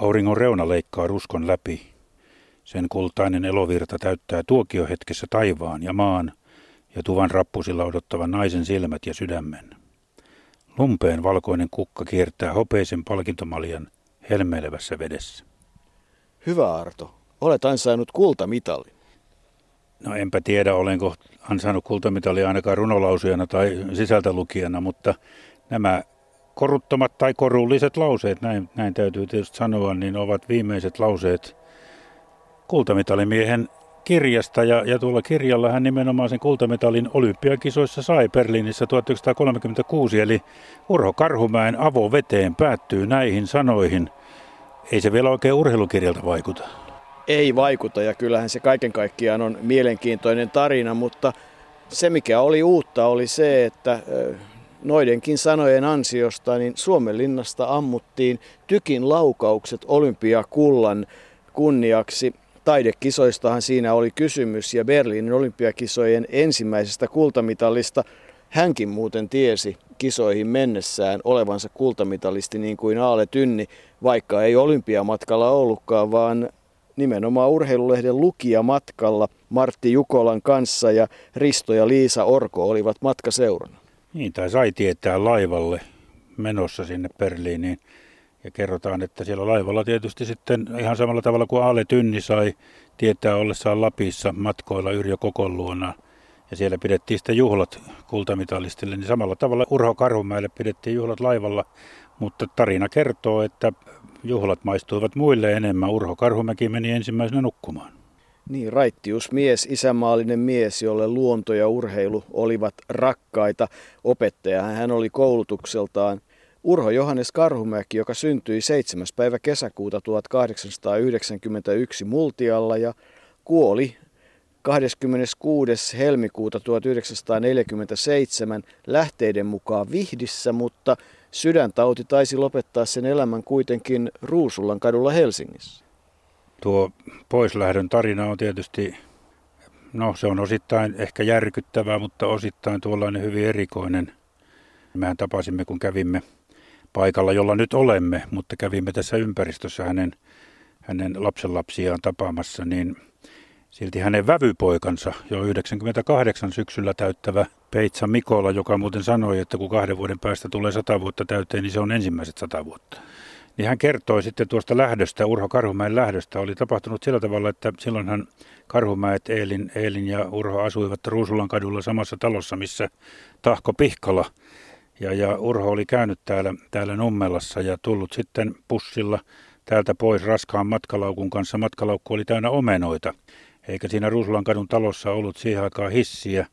Auringon reuna leikkaa ruskon läpi. Sen kultainen elovirta täyttää tuokiohetkessä taivaan ja maan ja tuvan rappusilla odottavan naisen silmät ja sydämen. Lumpeen valkoinen kukka kiertää hopeisen palkintomaljan helmeilevässä vedessä. Hyvä Arto, olet ansainnut kultamitalin. No enpä tiedä, olenko ansainnut kultamitalia ainakaan runolausujana tai sisältälukijana, mutta nämä koruttomat tai korulliset lauseet, näin, näin täytyy tietysti sanoa, niin ovat viimeiset lauseet kultamitalimmiehen kirjasta. Ja, ja tuolla kirjalla hän nimenomaan sen kultamitalin olympiakisoissa sai Berliinissä 1936. Eli Urho Karhumäen avoveteen päättyy näihin sanoihin. Ei se vielä oikein urheilukirjalta vaikuta. Ei vaikuta ja kyllähän se kaiken kaikkiaan on mielenkiintoinen tarina, mutta se mikä oli uutta oli se, että noidenkin sanojen ansiosta niin Suomenlinnasta ammuttiin tykin laukaukset olympiakullan kunniaksi. Taidekisoistahan siinä oli kysymys ja Berliinin olympiakisojen ensimmäisestä kultamitalista hänkin muuten tiesi kisoihin mennessään olevansa kultamitalisti niin kuin Aale Tynni, vaikka ei olympiamatkalla ollutkaan, vaan nimenomaan urheilulehden lukijamatkalla Martti Jukolan kanssa ja Risto ja Liisa Orko olivat matkaseurana. Niin, tai sai tietää laivalle menossa sinne Berliiniin. Ja kerrotaan, että siellä laivalla tietysti sitten ihan samalla tavalla kuin Ale Tynni sai tietää ollessaan Lapissa matkoilla Yrjö Kokon luona. Ja siellä pidettiin sitten juhlat kultamitalistille, niin samalla tavalla Urho Karhumäelle pidettiin juhlat laivalla. Mutta tarina kertoo, että juhlat maistuivat muille enemmän. Urho Karhumäki meni ensimmäisenä nukkumaan. Niin, raittius mies, isämaallinen mies, jolle luonto ja urheilu olivat rakkaita. Opettaja hän oli koulutukseltaan Urho Johannes Karhumäki, joka syntyi 7. päivä kesäkuuta 1891 Multialla ja kuoli 26. helmikuuta 1947 lähteiden mukaan Vihdissä, mutta sydäntauti taisi lopettaa sen elämän kuitenkin Ruusullan kadulla Helsingissä. Tuo poislähdön tarina on tietysti, no se on osittain ehkä järkyttävää, mutta osittain tuollainen hyvin erikoinen. Mehän tapasimme, kun kävimme paikalla, jolla nyt olemme, mutta kävimme tässä ympäristössä hänen, hänen lapsenlapsiaan tapaamassa, niin silti hänen vävypoikansa, jo 98 syksyllä täyttävä Peitsa Mikola, joka muuten sanoi, että kun kahden vuoden päästä tulee sata vuotta täyteen, niin se on ensimmäiset sata vuotta. Niin hän kertoi sitten tuosta lähdöstä, Urho Karhumäen lähdöstä. Oli tapahtunut sillä tavalla, että silloinhan Karhumäet, Eelin, Eelin ja Urho asuivat Ruusulan kadulla samassa talossa, missä Tahko Pihkala ja, ja Urho oli käynyt täällä, täällä Nummelassa ja tullut sitten pussilla täältä pois raskaan matkalaukun kanssa. Matkalaukku oli täynnä omenoita, eikä siinä Ruusulan kadun talossa ollut siihen aikaan hissiä.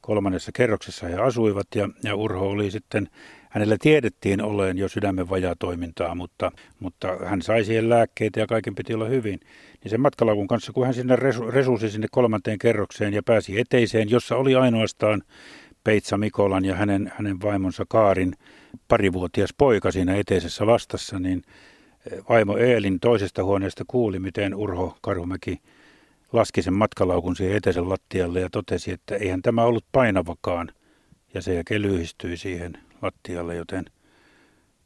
Kolmannessa kerroksessa he asuivat ja, ja Urho oli sitten Hänellä tiedettiin olleen jo sydämen toimintaa, mutta, mutta hän sai siihen lääkkeitä ja kaiken piti olla hyvin. Niin sen matkalaukun kanssa, kun hän sinne resu, sinne kolmanteen kerrokseen ja pääsi eteiseen, jossa oli ainoastaan Peitsa Mikolan ja hänen, hänen vaimonsa Kaarin parivuotias poika siinä eteisessä vastassa, niin eh, vaimo Eelin toisesta huoneesta kuuli, miten Urho Karhumäki laski sen matkalaukun siihen eteisen lattialle ja totesi, että eihän tämä ollut painavakaan. Ja se jälkeen lyhistyi siihen lattialle, joten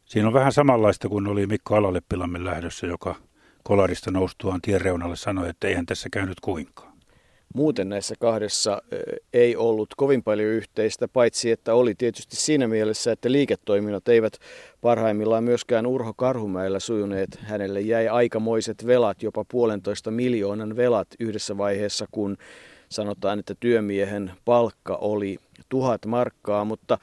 siinä on vähän samanlaista kuin oli Mikko Alaleppilamme lähdössä, joka kolarista noustuaan tien reunalle sanoi, että eihän tässä käynyt kuinkaan. Muuten näissä kahdessa ei ollut kovin paljon yhteistä, paitsi että oli tietysti siinä mielessä, että liiketoiminnot eivät parhaimmillaan myöskään Urho Karhumäellä sujuneet. Hänelle jäi aikamoiset velat, jopa puolentoista miljoonan velat yhdessä vaiheessa, kun sanotaan, että työmiehen palkka oli tuhat markkaa, mutta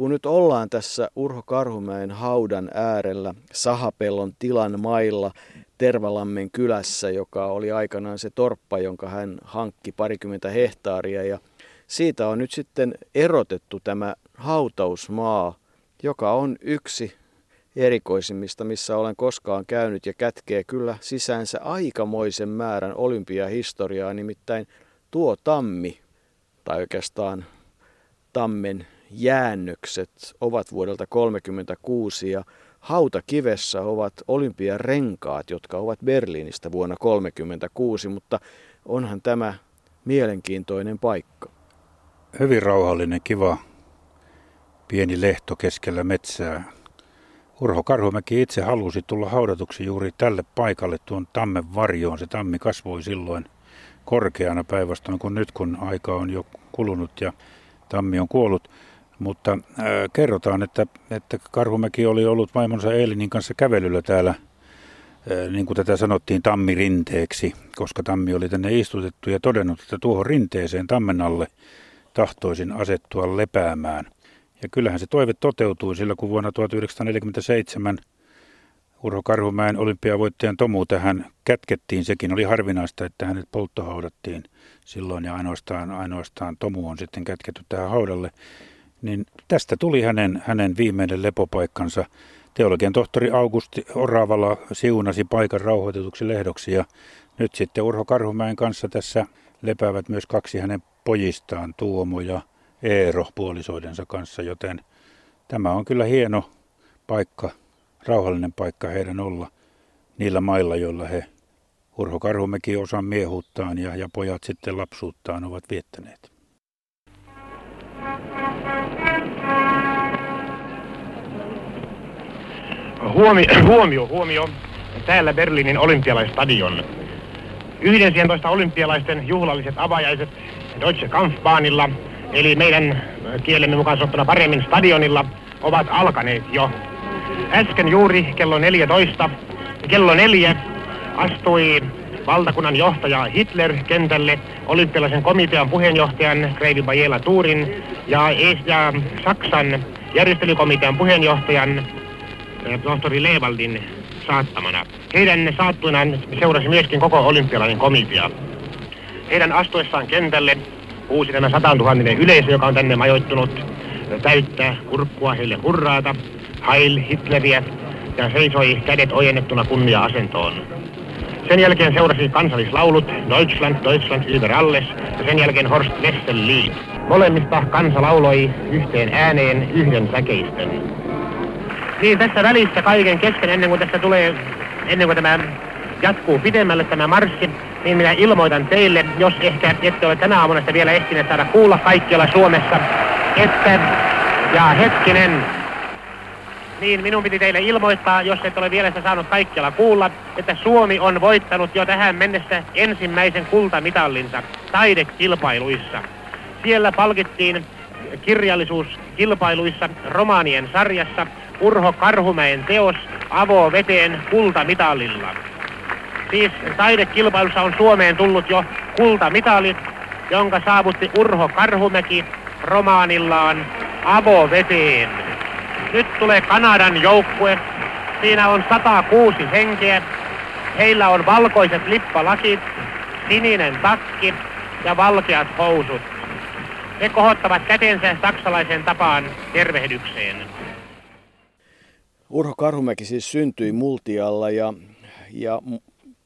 kun nyt ollaan tässä Urho Karhumäen haudan äärellä Sahapellon tilan mailla Tervalammen kylässä, joka oli aikanaan se torppa, jonka hän hankki parikymmentä hehtaaria ja siitä on nyt sitten erotettu tämä hautausmaa, joka on yksi erikoisimmista, missä olen koskaan käynyt ja kätkee kyllä sisäänsä aikamoisen määrän olympiahistoriaa, nimittäin tuo tammi, tai oikeastaan tammen jäännökset ovat vuodelta 1936 ja hautakivessä ovat olympiarenkaat, jotka ovat Berliinistä vuonna 1936, mutta onhan tämä mielenkiintoinen paikka. Hyvin rauhallinen, kiva, pieni lehto keskellä metsää. Urho Karhumäki itse halusi tulla haudatuksi juuri tälle paikalle tuon tammen varjoon. Se tammi kasvoi silloin korkeana päinvastoin kuin nyt, kun aika on jo kulunut ja tammi on kuollut. Mutta äh, kerrotaan, että, että Karhumäki oli ollut vaimonsa Eelinin kanssa kävelyllä täällä, äh, niin kuin tätä sanottiin, tammirinteeksi, koska tammi oli tänne istutettu ja todennut, että tuohon rinteeseen tammen alle tahtoisin asettua lepäämään. Ja kyllähän se toive toteutui, sillä kun vuonna 1947 Urho Karhumäen olympiavoittajan Tomu tähän kätkettiin. Sekin oli harvinaista, että hänet polttohaudattiin silloin ja ainoastaan, ainoastaan Tomu on sitten kätketty tähän haudalle. Niin tästä tuli hänen, hänen viimeinen lepopaikkansa. Teologian tohtori Augusti Oravala siunasi paikan rauhoitetuksi lehdoksi ja nyt sitten Urho Karhumäen kanssa tässä lepäävät myös kaksi hänen pojistaan, Tuomo ja Eero puolisoidensa kanssa, joten tämä on kyllä hieno paikka rauhallinen paikka heidän olla niillä mailla, joilla he Urho Karhumäki osan miehuuttaan ja, ja pojat sitten lapsuuttaan ovat viettäneet. Huomio, huomio, huomio. Täällä Berliinin olympialaistadion. 11 olympialaisten juhlalliset avajaiset Deutsche Kampfbahnilla, eli meidän kielemme mukaan sanottuna paremmin stadionilla, ovat alkaneet jo. Äsken juuri kello 14, kello 4 astui valtakunnan johtaja Hitler kentälle olympialaisen komitean puheenjohtajan Kreivi Bajela Tuurin ja, ja Saksan järjestelykomitean puheenjohtajan tohtori Levaldin saattamana. Heidän saattuinaan seurasi myöskin koko olympialainen komitea. Heidän astuessaan kentälle uusi tämä 100 000 yleisö, joka on tänne majoittunut, täyttää kurkkua heille hurraata. Heil Hitleriä ja seisoi kädet ojennettuna kunnia-asentoon. Sen jälkeen seurasi kansallislaulut Deutschland, Deutschland über alles ja sen jälkeen Horst Wessel Molemmista kansa lauloi yhteen ääneen yhden säkeisten. Niin tässä välissä kaiken kesken ennen kuin tässä tulee, ennen kuin tämä jatkuu pidemmälle tämä marssi, niin minä ilmoitan teille, jos ehkä ette ole tänä aamuna sitä vielä ehtineet saada kuulla kaikkialla Suomessa, että, ja hetkinen, niin minun piti teille ilmoittaa, jos et ole vielä sitä saanut kaikkialla kuulla, että Suomi on voittanut jo tähän mennessä ensimmäisen kultamitallinsa taidekilpailuissa. Siellä palkittiin kirjallisuuskilpailuissa romaanien sarjassa Urho Karhumäen teos Avo veteen kultamitallilla. Siis taidekilpailussa on Suomeen tullut jo kultamitali, jonka saavutti Urho Karhumäki romaanillaan Avo veteen. Nyt tulee Kanadan joukkue. Siinä on 106 henkeä. Heillä on valkoiset lippalakit, sininen takki ja valkeat housut. He kohottavat kätensä saksalaisen tapaan tervehdykseen. Urho Karhumäki siis syntyi Multialla ja, ja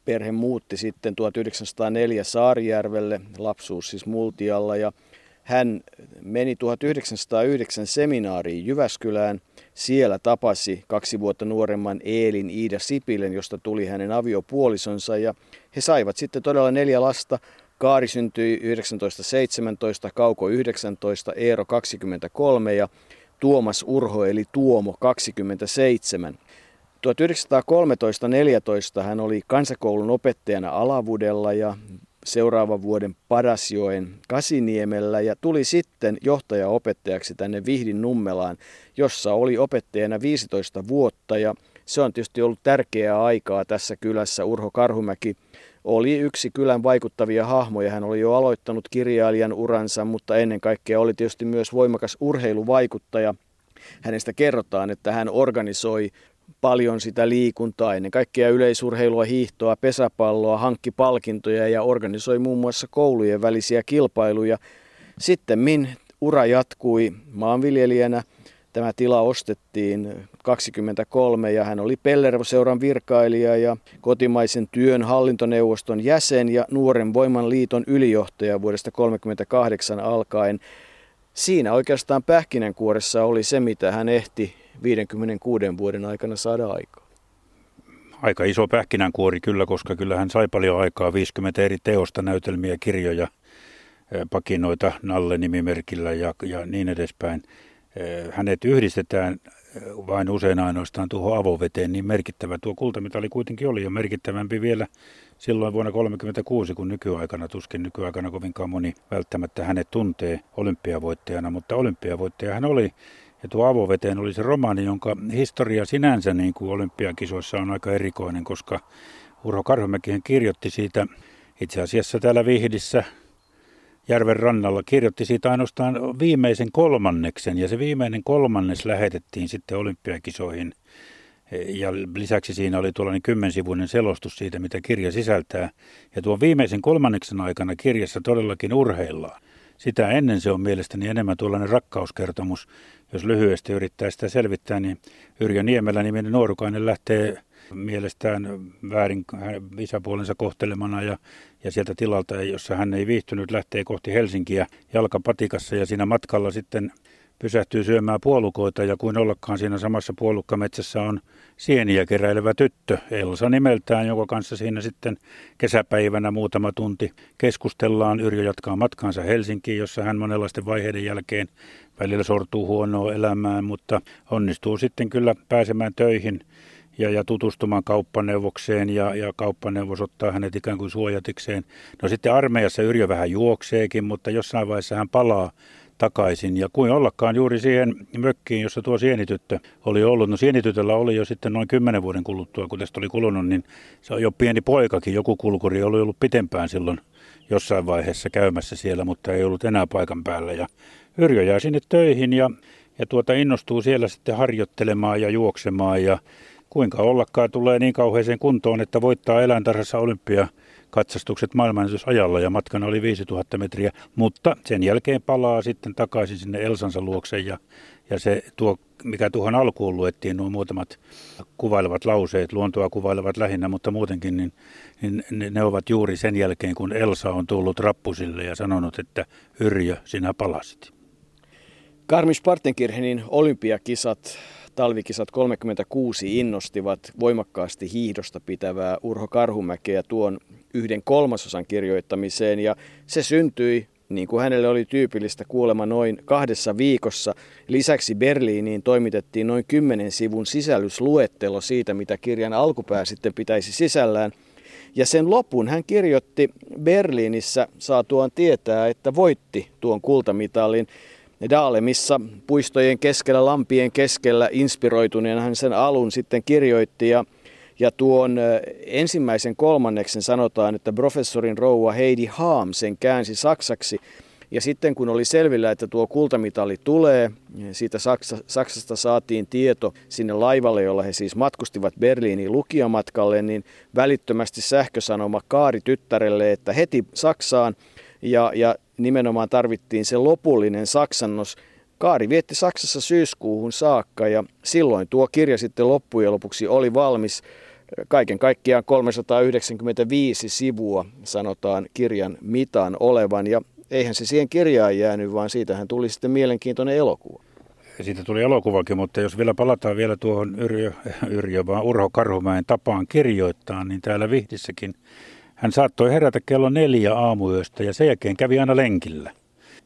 perhe muutti sitten 1904 Saarijärvelle, lapsuus siis Multialla ja hän meni 1909 seminaariin Jyväskylään. Siellä tapasi kaksi vuotta nuoremman Eelin Iida Sipilen, josta tuli hänen aviopuolisonsa. Ja he saivat sitten todella neljä lasta. Kaari syntyi 1917, Kauko 19, Eero 23 ja Tuomas Urho eli Tuomo 27. 1913-14 hän oli kansakoulun opettajana Alavudella ja seuraavan vuoden Padasjoen Kasiniemellä ja tuli sitten johtajaopettajaksi tänne Vihdin Nummelaan, jossa oli opettajana 15 vuotta ja se on tietysti ollut tärkeää aikaa tässä kylässä. Urho Karhumäki oli yksi kylän vaikuttavia hahmoja. Hän oli jo aloittanut kirjailijan uransa, mutta ennen kaikkea oli tietysti myös voimakas urheiluvaikuttaja. Hänestä kerrotaan, että hän organisoi paljon sitä liikuntaa, ennen kaikkea yleisurheilua, hiihtoa, pesäpalloa, hankki palkintoja ja organisoi muun muassa koulujen välisiä kilpailuja. Sitten min ura jatkui maanviljelijänä. Tämä tila ostettiin 23 ja hän oli Pellervo-seuran virkailija ja kotimaisen työn hallintoneuvoston jäsen ja Nuoren Voiman liiton ylijohtaja vuodesta 1938 alkaen. Siinä oikeastaan pähkinänkuoressa oli se, mitä hän ehti 56 vuoden aikana saada aikaa. Aika iso pähkinänkuori kyllä, koska kyllä hän sai paljon aikaa, 50 eri teosta, näytelmiä, kirjoja, pakinoita Nalle nimimerkillä ja, ja niin edespäin. Hänet yhdistetään vain usein ainoastaan tuohon avoveteen, niin merkittävä tuo kultamitali kuitenkin oli jo merkittävämpi vielä silloin vuonna 1936, kun nykyaikana, tuskin nykyaikana kovinkaan moni välttämättä hänet tuntee olympiavoittajana, mutta olympiavoittaja hän oli. Ja tuo avoveteen oli se romaani, jonka historia sinänsä niin kuin olympiakisoissa on aika erikoinen, koska Urho Karhomäki kirjoitti siitä itse asiassa täällä Vihdissä järven rannalla kirjoitti siitä ainoastaan viimeisen kolmanneksen ja se viimeinen kolmannes lähetettiin sitten olympiakisoihin. Ja lisäksi siinä oli tuollainen kymmensivuinen selostus siitä, mitä kirja sisältää. Ja tuon viimeisen kolmanneksen aikana kirjassa todellakin urheillaan. Sitä ennen se on mielestäni enemmän tuollainen rakkauskertomus. Jos lyhyesti yrittää sitä selvittää, niin Yrjö Niemelä niminen nuorukainen lähtee mielestään väärin isäpuolensa kohtelemana ja, ja sieltä tilalta, jossa hän ei viihtynyt, lähtee kohti Helsinkiä jalkapatikassa ja siinä matkalla sitten pysähtyy syömään puolukoita ja kuin ollakaan siinä samassa puolukkametsässä on sieniä keräilevä tyttö, Elsa nimeltään, jonka kanssa siinä sitten kesäpäivänä muutama tunti keskustellaan. Yrjö jatkaa matkaansa Helsinkiin, jossa hän monenlaisten vaiheiden jälkeen välillä sortuu huonoa elämään, mutta onnistuu sitten kyllä pääsemään töihin ja, ja tutustumaan kauppaneuvokseen ja, ja kauppaneuvos ottaa hänet ikään kuin suojatikseen. No sitten armeijassa Yrjö vähän juokseekin, mutta jossain vaiheessa hän palaa takaisin. Ja kuin ollakaan juuri siihen mökkiin, jossa tuo sienityttö oli ollut. No sienitytöllä oli jo sitten noin kymmenen vuoden kuluttua, kun tästä oli kulunut, niin se on jo pieni poikakin. Joku kulkuri oli ollut pitempään silloin jossain vaiheessa käymässä siellä, mutta ei ollut enää paikan päällä. Ja Yrjö jää sinne töihin ja, ja tuota innostuu siellä sitten harjoittelemaan ja juoksemaan ja kuinka ollakaan tulee niin kauheeseen kuntoon, että voittaa eläintarhassa olympia katsastukset maailmanennätysajalla ja matkana oli 5000 metriä, mutta sen jälkeen palaa sitten takaisin sinne Elsansa luokse ja, ja se tuo, mikä tuohon alkuun luettiin, nuo muutamat kuvailevat lauseet, luontoa kuvailevat lähinnä, mutta muutenkin, niin, niin ne, ovat juuri sen jälkeen, kun Elsa on tullut rappusille ja sanonut, että Yrjö, sinä palasit. Karmis Partenkirchenin olympiakisat talvikisat 36 innostivat voimakkaasti hiihdosta pitävää Urho Karhumäkeä tuon yhden kolmasosan kirjoittamiseen ja se syntyi niin kuin hänelle oli tyypillistä kuolema noin kahdessa viikossa. Lisäksi Berliiniin toimitettiin noin kymmenen sivun sisällysluettelo siitä, mitä kirjan alkupää sitten pitäisi sisällään. Ja sen lopun hän kirjoitti Berliinissä saatuaan tietää, että voitti tuon kultamitalin. Daalemissa puistojen keskellä, lampien keskellä inspiroituneen hän sen alun sitten kirjoitti ja ja tuon ensimmäisen kolmanneksen sanotaan, että professorin rouva Heidi Haam sen käänsi saksaksi. Ja sitten kun oli selvillä, että tuo kultamitali tulee, siitä Saksa, Saksasta saatiin tieto sinne laivalle, jolla he siis matkustivat Berliiniin lukijamatkalle, niin välittömästi sähkösanoma kaari tyttärelle, että heti Saksaan ja, ja nimenomaan tarvittiin se lopullinen saksannos. Kaari vietti Saksassa syyskuuhun saakka ja silloin tuo kirja sitten loppujen lopuksi oli valmis. Kaiken kaikkiaan 395 sivua sanotaan kirjan mitan olevan ja eihän se siihen kirjaan jäänyt, vaan siitähän tuli sitten mielenkiintoinen elokuva. Siitä tuli elokuvakin, mutta jos vielä palataan vielä tuohon Yrjö, Yrjö vaan Urho Karhumäen tapaan kirjoittaa, niin täällä Vihdissäkin hän saattoi herätä kello neljä aamuyöstä ja sen jälkeen kävi aina lenkillä.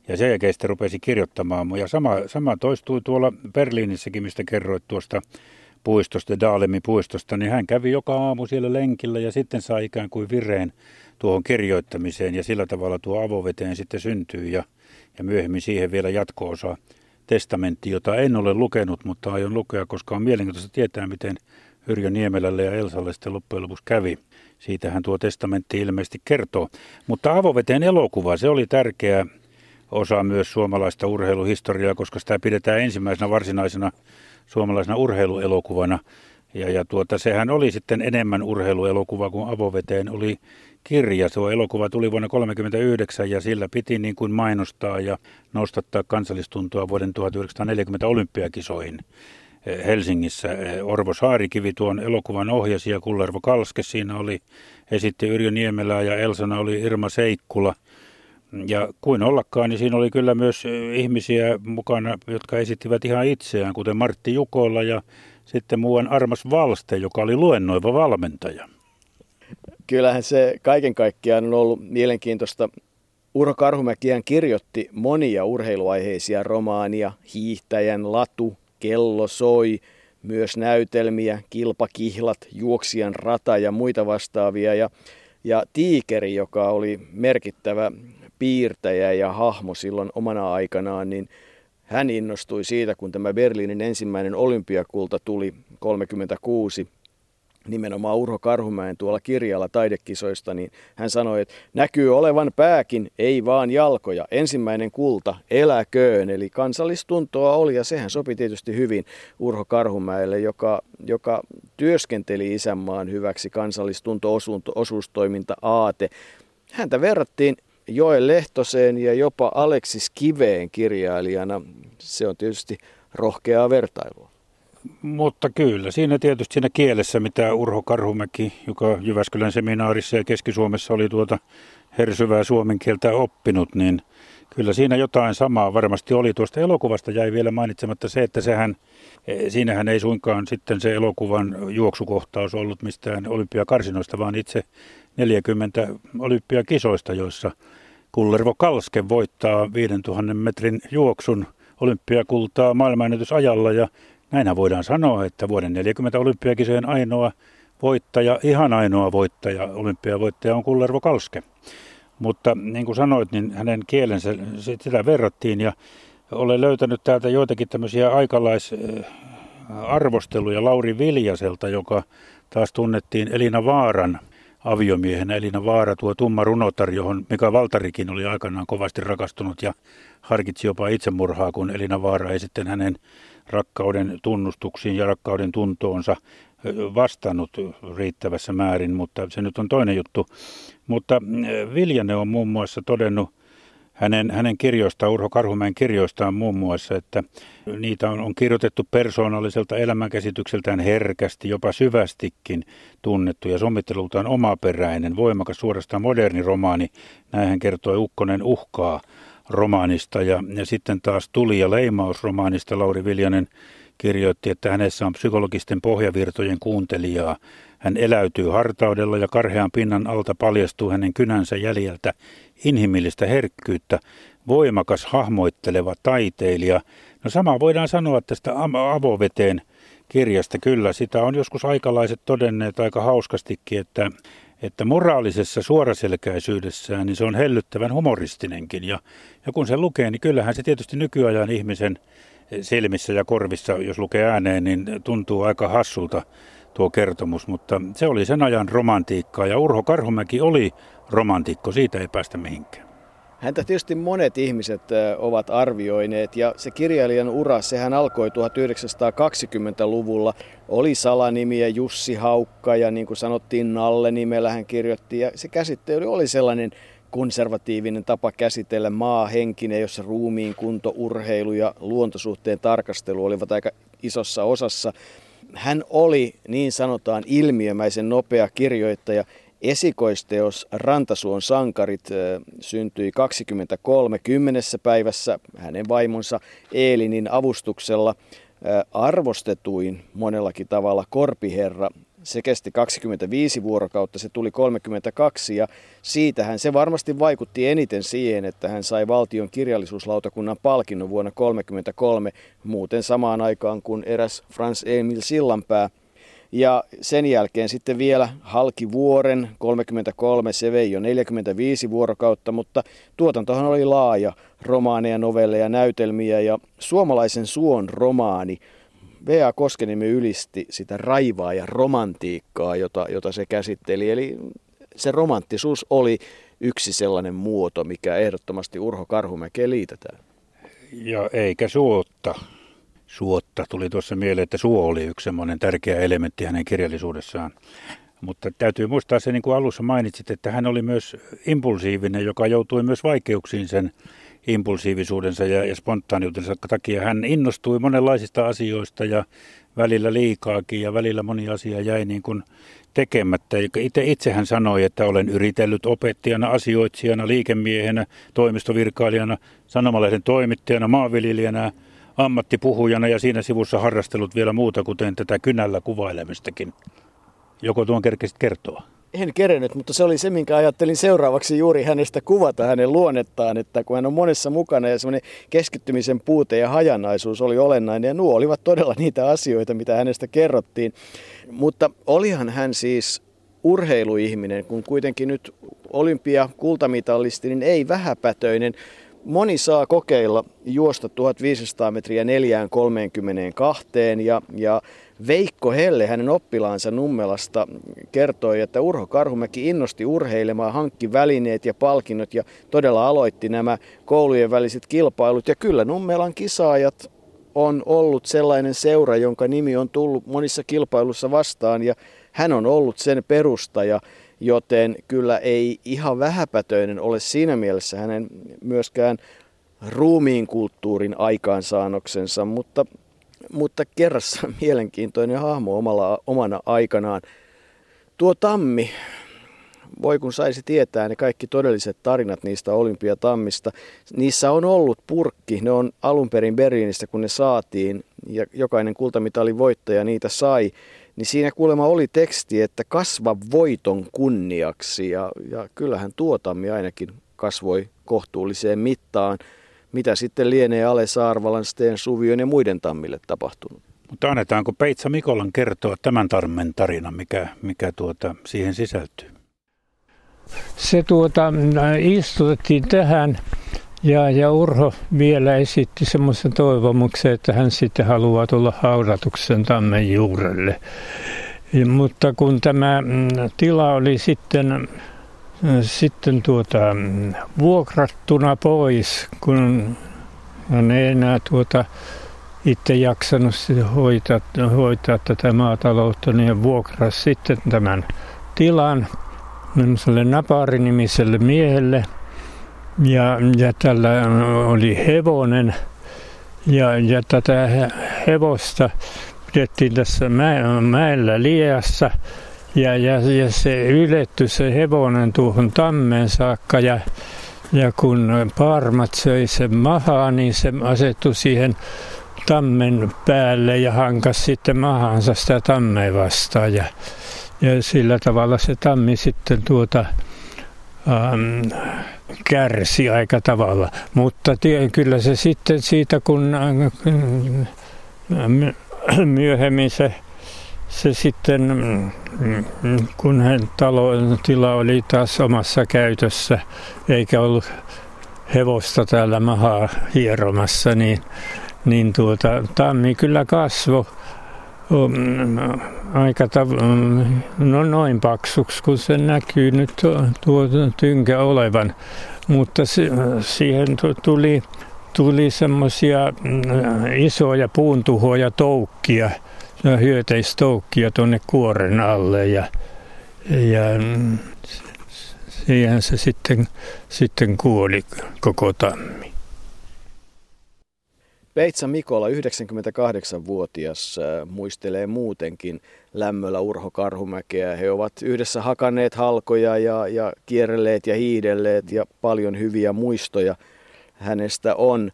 Ja sen jälkeen sitten rupesi kirjoittamaan. Ja sama, sama toistui tuolla Berliinissäkin, mistä kerroit tuosta puistosta, Daalemin puistosta, niin hän kävi joka aamu siellä lenkillä ja sitten sai ikään kuin vireen tuohon kirjoittamiseen ja sillä tavalla tuo avoveteen sitten syntyi ja, ja myöhemmin siihen vielä jatko-osa testamentti, jota en ole lukenut, mutta aion lukea, koska on mielenkiintoista tietää, miten Yrjö Niemelälle ja Elsalle sitten loppujen lopuksi kävi. Siitähän tuo testamentti ilmeisesti kertoo. Mutta avoveteen elokuva, se oli tärkeä osa myös suomalaista urheiluhistoriaa, koska sitä pidetään ensimmäisenä varsinaisena suomalaisena urheiluelokuvana. Ja, ja tuota, sehän oli sitten enemmän urheiluelokuva kuin avoveteen oli kirja. Tuo elokuva tuli vuonna 1939 ja sillä piti niin kuin mainostaa ja nostattaa kansallistuntoa vuoden 1940 olympiakisoihin. Helsingissä. Orvo Saarikivi tuon elokuvan ohjasi ja Kullervo Kalske siinä oli, esitti Yrjö Niemelää ja Elsana oli Irma Seikkula. Ja kuin ollakaan, niin siinä oli kyllä myös ihmisiä mukana, jotka esittivät ihan itseään, kuten Martti Jukola ja sitten muuan Armas Valste, joka oli luennoiva valmentaja. Kyllähän se kaiken kaikkiaan on ollut mielenkiintoista. Urho Karhumäkiään kirjoitti monia urheiluaiheisia romaania, Hiihtäjän latu, kello soi, myös näytelmiä, kilpakihlat, juoksijan rata ja muita vastaavia. Ja, ja Tiikeri, joka oli merkittävä piirtäjä ja hahmo silloin omana aikanaan, niin hän innostui siitä, kun tämä Berliinin ensimmäinen olympiakulta tuli 36 nimenomaan Urho Karhumäen tuolla kirjalla taidekisoista, niin hän sanoi, että näkyy olevan pääkin, ei vaan jalkoja. Ensimmäinen kulta, eläköön, eli kansallistuntoa oli ja sehän sopi tietysti hyvin Urho Karhumäelle, joka, joka työskenteli isänmaan hyväksi kansallistunto-osuustoiminta Aate. Häntä verrattiin Joel Lehtoseen ja jopa Aleksis Kiveen kirjailijana. Se on tietysti rohkeaa vertailua. Mutta kyllä, siinä tietysti siinä kielessä, mitä Urho Karhumäki, joka Jyväskylän seminaarissa ja Keski-Suomessa oli tuota hersyvää suomen kieltä oppinut, niin kyllä siinä jotain samaa varmasti oli. Tuosta elokuvasta jäi vielä mainitsematta se, että sehän, e, siinähän ei suinkaan sitten se elokuvan juoksukohtaus ollut mistään olympiakarsinoista, vaan itse 40 olympiakisoista, joissa Kullervo Kalske voittaa 5000 metrin juoksun olympiakultaa maailmanennätysajalla ja Näinä voidaan sanoa, että vuoden 40 olympiakisojen ainoa voittaja, ihan ainoa voittaja, olympiavoittaja on Kullervo Kalske. Mutta niin kuin sanoit, niin hänen kielensä, sitä verrattiin ja olen löytänyt täältä joitakin tämmöisiä aikalaisarvosteluja Lauri Viljaselta, joka taas tunnettiin Elina Vaaran aviomiehenä. Elina Vaara, tuo tumma runotar, johon Mika Valtarikin oli aikanaan kovasti rakastunut ja harkitsi jopa itsemurhaa, kun Elina Vaara ei sitten hänen rakkauden tunnustuksiin ja rakkauden tuntoonsa vastannut riittävässä määrin, mutta se nyt on toinen juttu. Mutta Viljane on muun muassa todennut hänen, hänen kirjoistaan, Urho Karhumäen kirjoistaan muun muassa, että niitä on, on kirjoitettu persoonalliselta elämänkäsitykseltään herkästi, jopa syvästikin tunnettu ja sommittelultaan omaperäinen, voimakas, suorastaan moderni romaani. Näin hän kertoi Ukkonen uhkaa romaanista ja, ja sitten taas Tuli ja leimausromaanista Lauri Viljanen kirjoitti, että hänessä on psykologisten pohjavirtojen kuuntelijaa. Hän eläytyy hartaudella ja karhean pinnan alta paljastuu hänen kynänsä jäljeltä inhimillistä herkkyyttä, voimakas hahmoitteleva taiteilija. No sama voidaan sanoa tästä avoveteen kirjasta kyllä. Sitä on joskus aikalaiset todenneet aika hauskastikin, että että moraalisessa suoraselkäisyydessään niin se on hellyttävän humoristinenkin. Ja, ja kun se lukee, niin kyllähän se tietysti nykyajan ihmisen silmissä ja korvissa, jos lukee ääneen, niin tuntuu aika hassulta tuo kertomus, mutta se oli sen ajan romantiikkaa ja Urho Karhumäki oli romantikko, siitä ei päästä mihinkään. Häntä tietysti monet ihmiset ovat arvioineet ja se kirjailijan ura, sehän alkoi 1920-luvulla. Oli salanimiä Jussi Haukka ja niin kuin sanottiin Nalle nimellä hän kirjoitti ja se käsittely oli sellainen konservatiivinen tapa käsitellä maahenkinen, jossa ruumiin kunto, urheilu ja luontosuhteen tarkastelu olivat aika isossa osassa. Hän oli niin sanotaan ilmiömäisen nopea kirjoittaja Esikoisteos Rantasuon sankarit syntyi 23 kymmenessä päivässä hänen vaimonsa Eelinin avustuksella arvostetuin monellakin tavalla korpiherra. Se kesti 25 vuorokautta, se tuli 32 ja siitähän se varmasti vaikutti eniten siihen, että hän sai valtion kirjallisuuslautakunnan palkinnon vuonna 1933, muuten samaan aikaan kuin eräs Frans Emil Sillanpää – ja sen jälkeen sitten vielä halki vuoren, 33, se vei jo 45 vuorokautta, mutta tuotantohan oli laaja, romaaneja, novelleja, näytelmiä ja suomalaisen suon romaani. V.A. Koskenimi ylisti sitä raivaa ja romantiikkaa, jota, jota se käsitteli. Eli se romanttisuus oli yksi sellainen muoto, mikä ehdottomasti Urho Karhumäkeen liitetään. Ja eikä suotta suotta. Tuli tuossa mieleen, että suo oli yksi semmoinen tärkeä elementti hänen kirjallisuudessaan. Mutta täytyy muistaa se, niin kuin alussa mainitsit, että hän oli myös impulsiivinen, joka joutui myös vaikeuksiin sen impulsiivisuudensa ja, ja spontaaniutensa takia. Hän innostui monenlaisista asioista ja välillä liikaakin ja välillä moni asia jäi niin kuin tekemättä. Itse, itse hän sanoi, että olen yritellyt opettajana, asioitsijana, liikemiehenä, toimistovirkailijana, sanomalehden toimittajana, maanviljelijänä – ammattipuhujana ja siinä sivussa harrastellut vielä muuta, kuten tätä kynällä kuvailemistakin. Joko tuon kerkesit kertoa? En kerennyt, mutta se oli se, minkä ajattelin seuraavaksi juuri hänestä kuvata hänen luonnettaan, että kun hän on monessa mukana ja semmoinen keskittymisen puute ja hajanaisuus oli olennainen ja nuo olivat todella niitä asioita, mitä hänestä kerrottiin. Mutta olihan hän siis urheiluihminen, kun kuitenkin nyt olympia kultamitalisti, niin ei vähäpätöinen. Moni saa kokeilla juosta 1500 metriä 432 ja, ja Veikko Helle, hänen oppilaansa Nummelasta, kertoi, että Urho Karhumäki innosti urheilemaan, hankki välineet ja palkinnot ja todella aloitti nämä koulujen väliset kilpailut. Ja kyllä Nummelan kisaajat on ollut sellainen seura, jonka nimi on tullut monissa kilpailussa vastaan ja hän on ollut sen perustaja, joten kyllä ei ihan vähäpätöinen ole siinä mielessä hänen myöskään ruumiin kulttuurin aikaansaannoksensa, mutta mutta kerrassa mielenkiintoinen hahmo omalla, omana aikanaan. Tuo Tammi, voi kun saisi tietää ne kaikki todelliset tarinat niistä olympiatammista. Niissä on ollut purkki, ne on alun perin Berliinistä kun ne saatiin ja jokainen kultamitalin voittaja niitä sai. Niin siinä kuulemma oli teksti, että kasva voiton kunniaksi ja, ja kyllähän tuo tammi ainakin kasvoi kohtuulliseen mittaan mitä sitten lienee Ale Saarvalan, Steen Suvion ja muiden tammille tapahtunut. Mutta annetaanko Peitsa Mikolan kertoa tämän tarmen tarina, mikä, mikä tuota, siihen sisältyy? Se tuota, istutettiin tähän ja, ja Urho vielä esitti semmoisen toivomuksen, että hän sitten haluaa tulla haudatuksen tammen juurelle. Ja, mutta kun tämä mm, tila oli sitten sitten tuota, vuokrattuna pois, kun hän ei enää tuota, itse jaksanut hoitaa, hoitaa tätä maataloutta, niin vuokrasi sitten tämän tilan Napari-nimiselle miehelle. Ja, ja tällä oli hevonen. Ja, ja tätä hevosta pidettiin tässä mäellä Liassa. Ja, ja, ja se yletty se hevonen tuohon tammeen saakka. Ja, ja kun parmat söi sen mahaa, niin se asettui siihen tammen päälle ja hankas sitten mahansa sitä tammea vastaan. Ja, ja sillä tavalla se tammi sitten tuota, ähm, kärsi aika tavalla. Mutta tie, kyllä se sitten siitä, kun äh, myöhemmin se se sitten, mm, kun hän talo, tila oli taas omassa käytössä, eikä ollut hevosta täällä mahaa hieromassa, niin, niin tuota, tammi kyllä kasvoi aika tav- mm, no noin paksuksi, kun se näkyy nyt tuo, tynkä olevan. Mutta se, siihen tuli, tuli semmoisia isoja puuntuhoja toukkia, ja hyöteistoukkia tuonne kuoren alle ja, ja siihen se sitten, sitten kuoli koko tammi. Peitsa Mikola, 98-vuotias, äh, muistelee muutenkin lämmöllä Urho Karhumäkeä. He ovat yhdessä hakanneet halkoja ja, ja kierrelleet ja hiidelleet ja paljon hyviä muistoja hänestä on.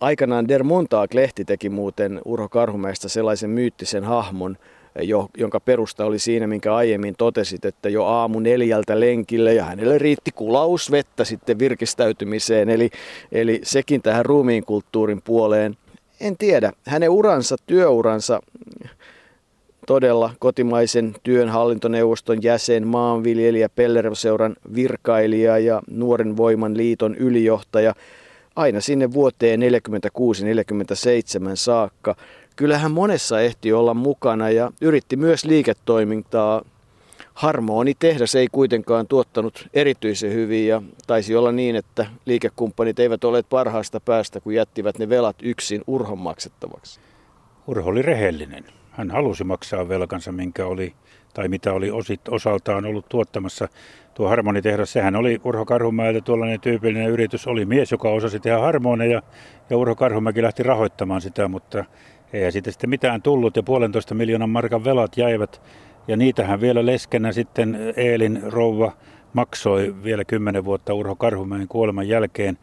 Aikanaan Der Montag-lehti teki muuten Urho Karhumäestä sellaisen myyttisen hahmon, jo, jonka perusta oli siinä, minkä aiemmin totesit, että jo aamu neljältä lenkille ja hänelle riitti kulaus vettä sitten virkistäytymiseen, eli, eli sekin tähän ruumiin kulttuurin puoleen. En tiedä, hänen uransa, työuransa, todella kotimaisen työn hallintoneuvoston jäsen, maanviljelijä, Pellervoseuran virkailija ja Nuoren Voiman liiton ylijohtaja – aina sinne vuoteen 46-47 saakka. Kyllähän monessa ehti olla mukana ja yritti myös liiketoimintaa. Harmoni tehdas ei kuitenkaan tuottanut erityisen hyvin ja taisi olla niin, että liikekumppanit eivät ole parhaasta päästä, kun jättivät ne velat yksin Urhon maksettavaksi. Urho oli rehellinen. Hän halusi maksaa velkansa, minkä oli, tai mitä oli osit, osaltaan ollut tuottamassa tuo harmonitehdas, sehän oli Urho Karhumäeltä tuollainen tyypillinen yritys. Oli mies, joka osasi tehdä harmoneja ja Urho Karhumäki lähti rahoittamaan sitä, mutta ei siitä sitten mitään tullut ja puolentoista miljoonan markan velat jäivät. Ja niitähän vielä leskenä sitten Eelin rouva maksoi vielä kymmenen vuotta Urho Karhumäen kuoleman jälkeen.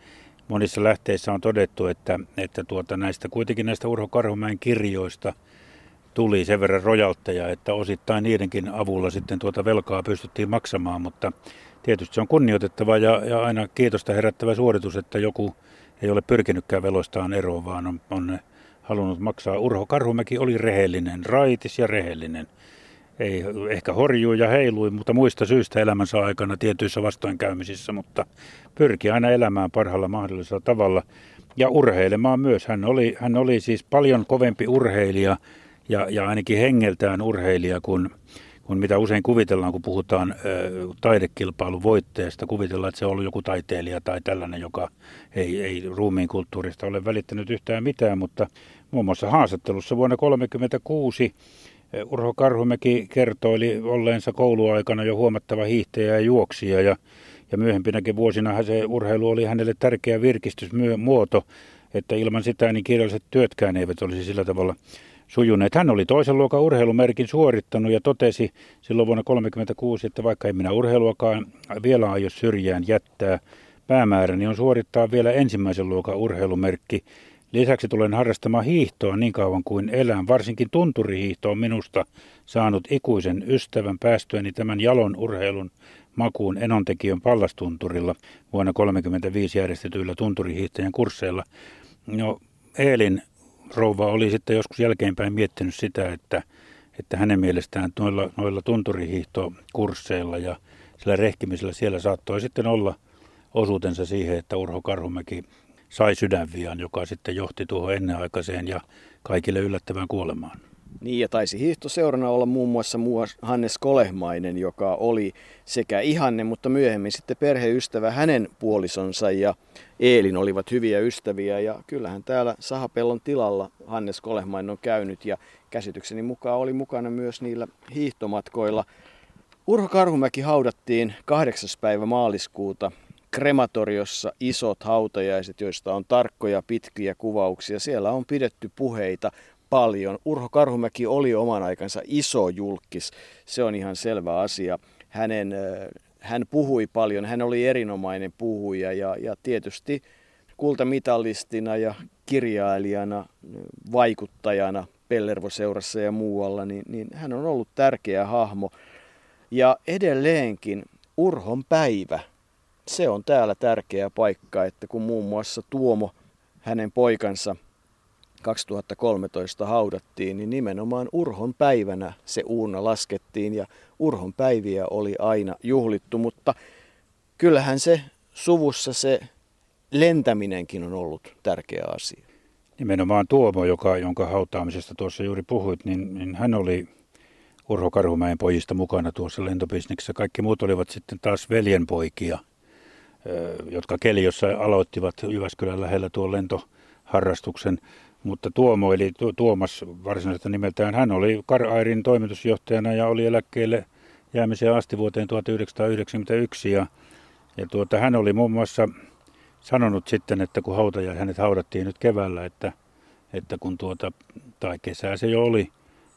Monissa lähteissä on todettu, että, että tuota näistä, kuitenkin näistä Urho Karhumäen kirjoista tuli sen verran rojalteja, että osittain niidenkin avulla sitten tuota velkaa pystyttiin maksamaan, mutta tietysti se on kunnioitettava ja, ja aina kiitosta herättävä suoritus, että joku ei ole pyrkinytkään veloistaan eroon, vaan on, on halunnut maksaa. Urho Karhumäki oli rehellinen, raitis ja rehellinen. Ei ehkä horjui ja heilui, mutta muista syistä elämänsä aikana tietyissä vastoinkäymisissä, mutta pyrki aina elämään parhaalla mahdollisella tavalla ja urheilemaan myös. Hän oli, hän oli siis paljon kovempi urheilija ja, ja ainakin hengeltään urheilija kuin, kuin mitä usein kuvitellaan, kun puhutaan ö, taidekilpailun voitteesta. Kuvitellaan, että se on ollut joku taiteilija tai tällainen, joka ei, ei ruumiin kulttuurista ole välittänyt yhtään mitään, mutta muun muassa haastattelussa vuonna 1936 Urho Karhumäki kertoi olleensa kouluaikana jo huomattava hiihtäjä ja juoksija ja, ja myöhempinäkin vuosina se urheilu oli hänelle tärkeä virkistysmuoto, että ilman sitä niin kirjalliset työtkään eivät olisi sillä tavalla sujuneet. Hän oli toisen luokan urheilumerkin suorittanut ja totesi silloin vuonna 1936, että vaikka ei minä urheiluakaan vielä aio syrjään jättää, päämääräni on suorittaa vielä ensimmäisen luokan urheilumerkki. Lisäksi tulen harrastamaan hiihtoa niin kauan kuin elän. Varsinkin tunturihiihto on minusta saanut ikuisen ystävän päästyäni tämän jalon urheilun makuun Enontekijön pallastunturilla vuonna 1935 järjestetyillä tunturihiihtäjän kursseilla. No, Eelin rouva oli sitten joskus jälkeenpäin miettinyt sitä, että, että hänen mielestään noilla, noilla tunturihiihtokursseilla ja sillä rehkimisellä siellä saattoi sitten olla osuutensa siihen, että Urho Karhumäki sai sydänvian, joka sitten johti tuohon ennenaikaiseen ja kaikille yllättävään kuolemaan. Niin ja taisi hiihtoseurana olla muun muassa Hannes Kolehmainen, joka oli sekä ihanne, mutta myöhemmin sitten perheystävä hänen puolisonsa ja Eelin olivat hyviä ystäviä ja kyllähän täällä Sahapellon tilalla Hannes Kolehmainen on käynyt ja käsitykseni mukaan oli mukana myös niillä hiihtomatkoilla. Urho Karhumäki haudattiin 8. päivä maaliskuuta krematoriossa isot hautajaiset, joista on tarkkoja pitkiä kuvauksia. Siellä on pidetty puheita paljon. Urho Karhumäki oli oman aikansa iso julkis, se on ihan selvä asia. Hänen, hän puhui paljon, hän oli erinomainen puhuja ja, ja tietysti kultamitalistina ja kirjailijana, vaikuttajana Pellervoseurassa ja muualla, niin, niin hän on ollut tärkeä hahmo. Ja edelleenkin Urhon päivä, se on täällä tärkeä paikka, että kun muun muassa Tuomo, hänen poikansa, 2013 haudattiin, niin nimenomaan Urhon päivänä se uuna laskettiin ja Urhon päiviä oli aina juhlittu, mutta kyllähän se suvussa se lentäminenkin on ollut tärkeä asia. Nimenomaan Tuomo, joka, jonka hautaamisesta tuossa juuri puhuit, niin, niin hän oli Urho Karhumäen pojista mukana tuossa lentobisneksessä. Kaikki muut olivat sitten taas veljenpoikia, jotka Keliossa aloittivat Jyväskylän lähellä tuon lentoharrastuksen. Mutta Tuomo, eli Tuomas varsinaisesta nimeltään, hän oli Karairin toimitusjohtajana ja oli eläkkeelle jäämiseen asti vuoteen 1991. Ja, ja tuota, hän oli muun muassa sanonut sitten, että kun hautaja, hänet haudattiin nyt keväällä, että, että kun tuota, tai kesää se jo oli,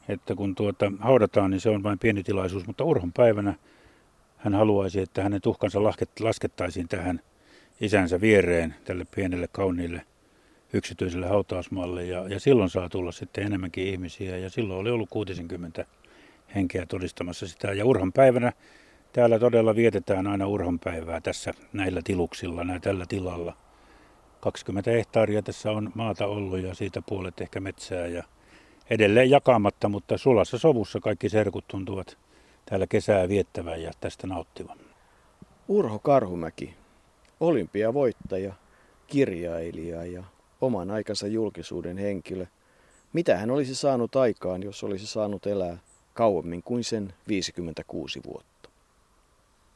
että kun tuota, haudataan, niin se on vain pieni tilaisuus, mutta Urhon päivänä hän haluaisi, että hänen tuhkansa laskettaisiin tähän isänsä viereen, tälle pienelle kauniille yksityiselle hautausmaalle ja, ja silloin saa tulla sitten enemmänkin ihmisiä ja silloin oli ollut 60 henkeä todistamassa sitä. Ja Urhon päivänä täällä todella vietetään aina Urhon päivää tässä näillä tiluksilla, näin tällä tilalla. 20 hehtaaria tässä on maata ollut ja siitä puolet ehkä metsää ja edelleen jakamatta, mutta sulassa sovussa kaikki serkut tuntuvat täällä kesää viettävän ja tästä nauttivan. Urho Karhumäki, olympiavoittaja, kirjailija ja oman aikansa julkisuuden henkilö. Mitä hän olisi saanut aikaan, jos olisi saanut elää kauemmin kuin sen 56 vuotta?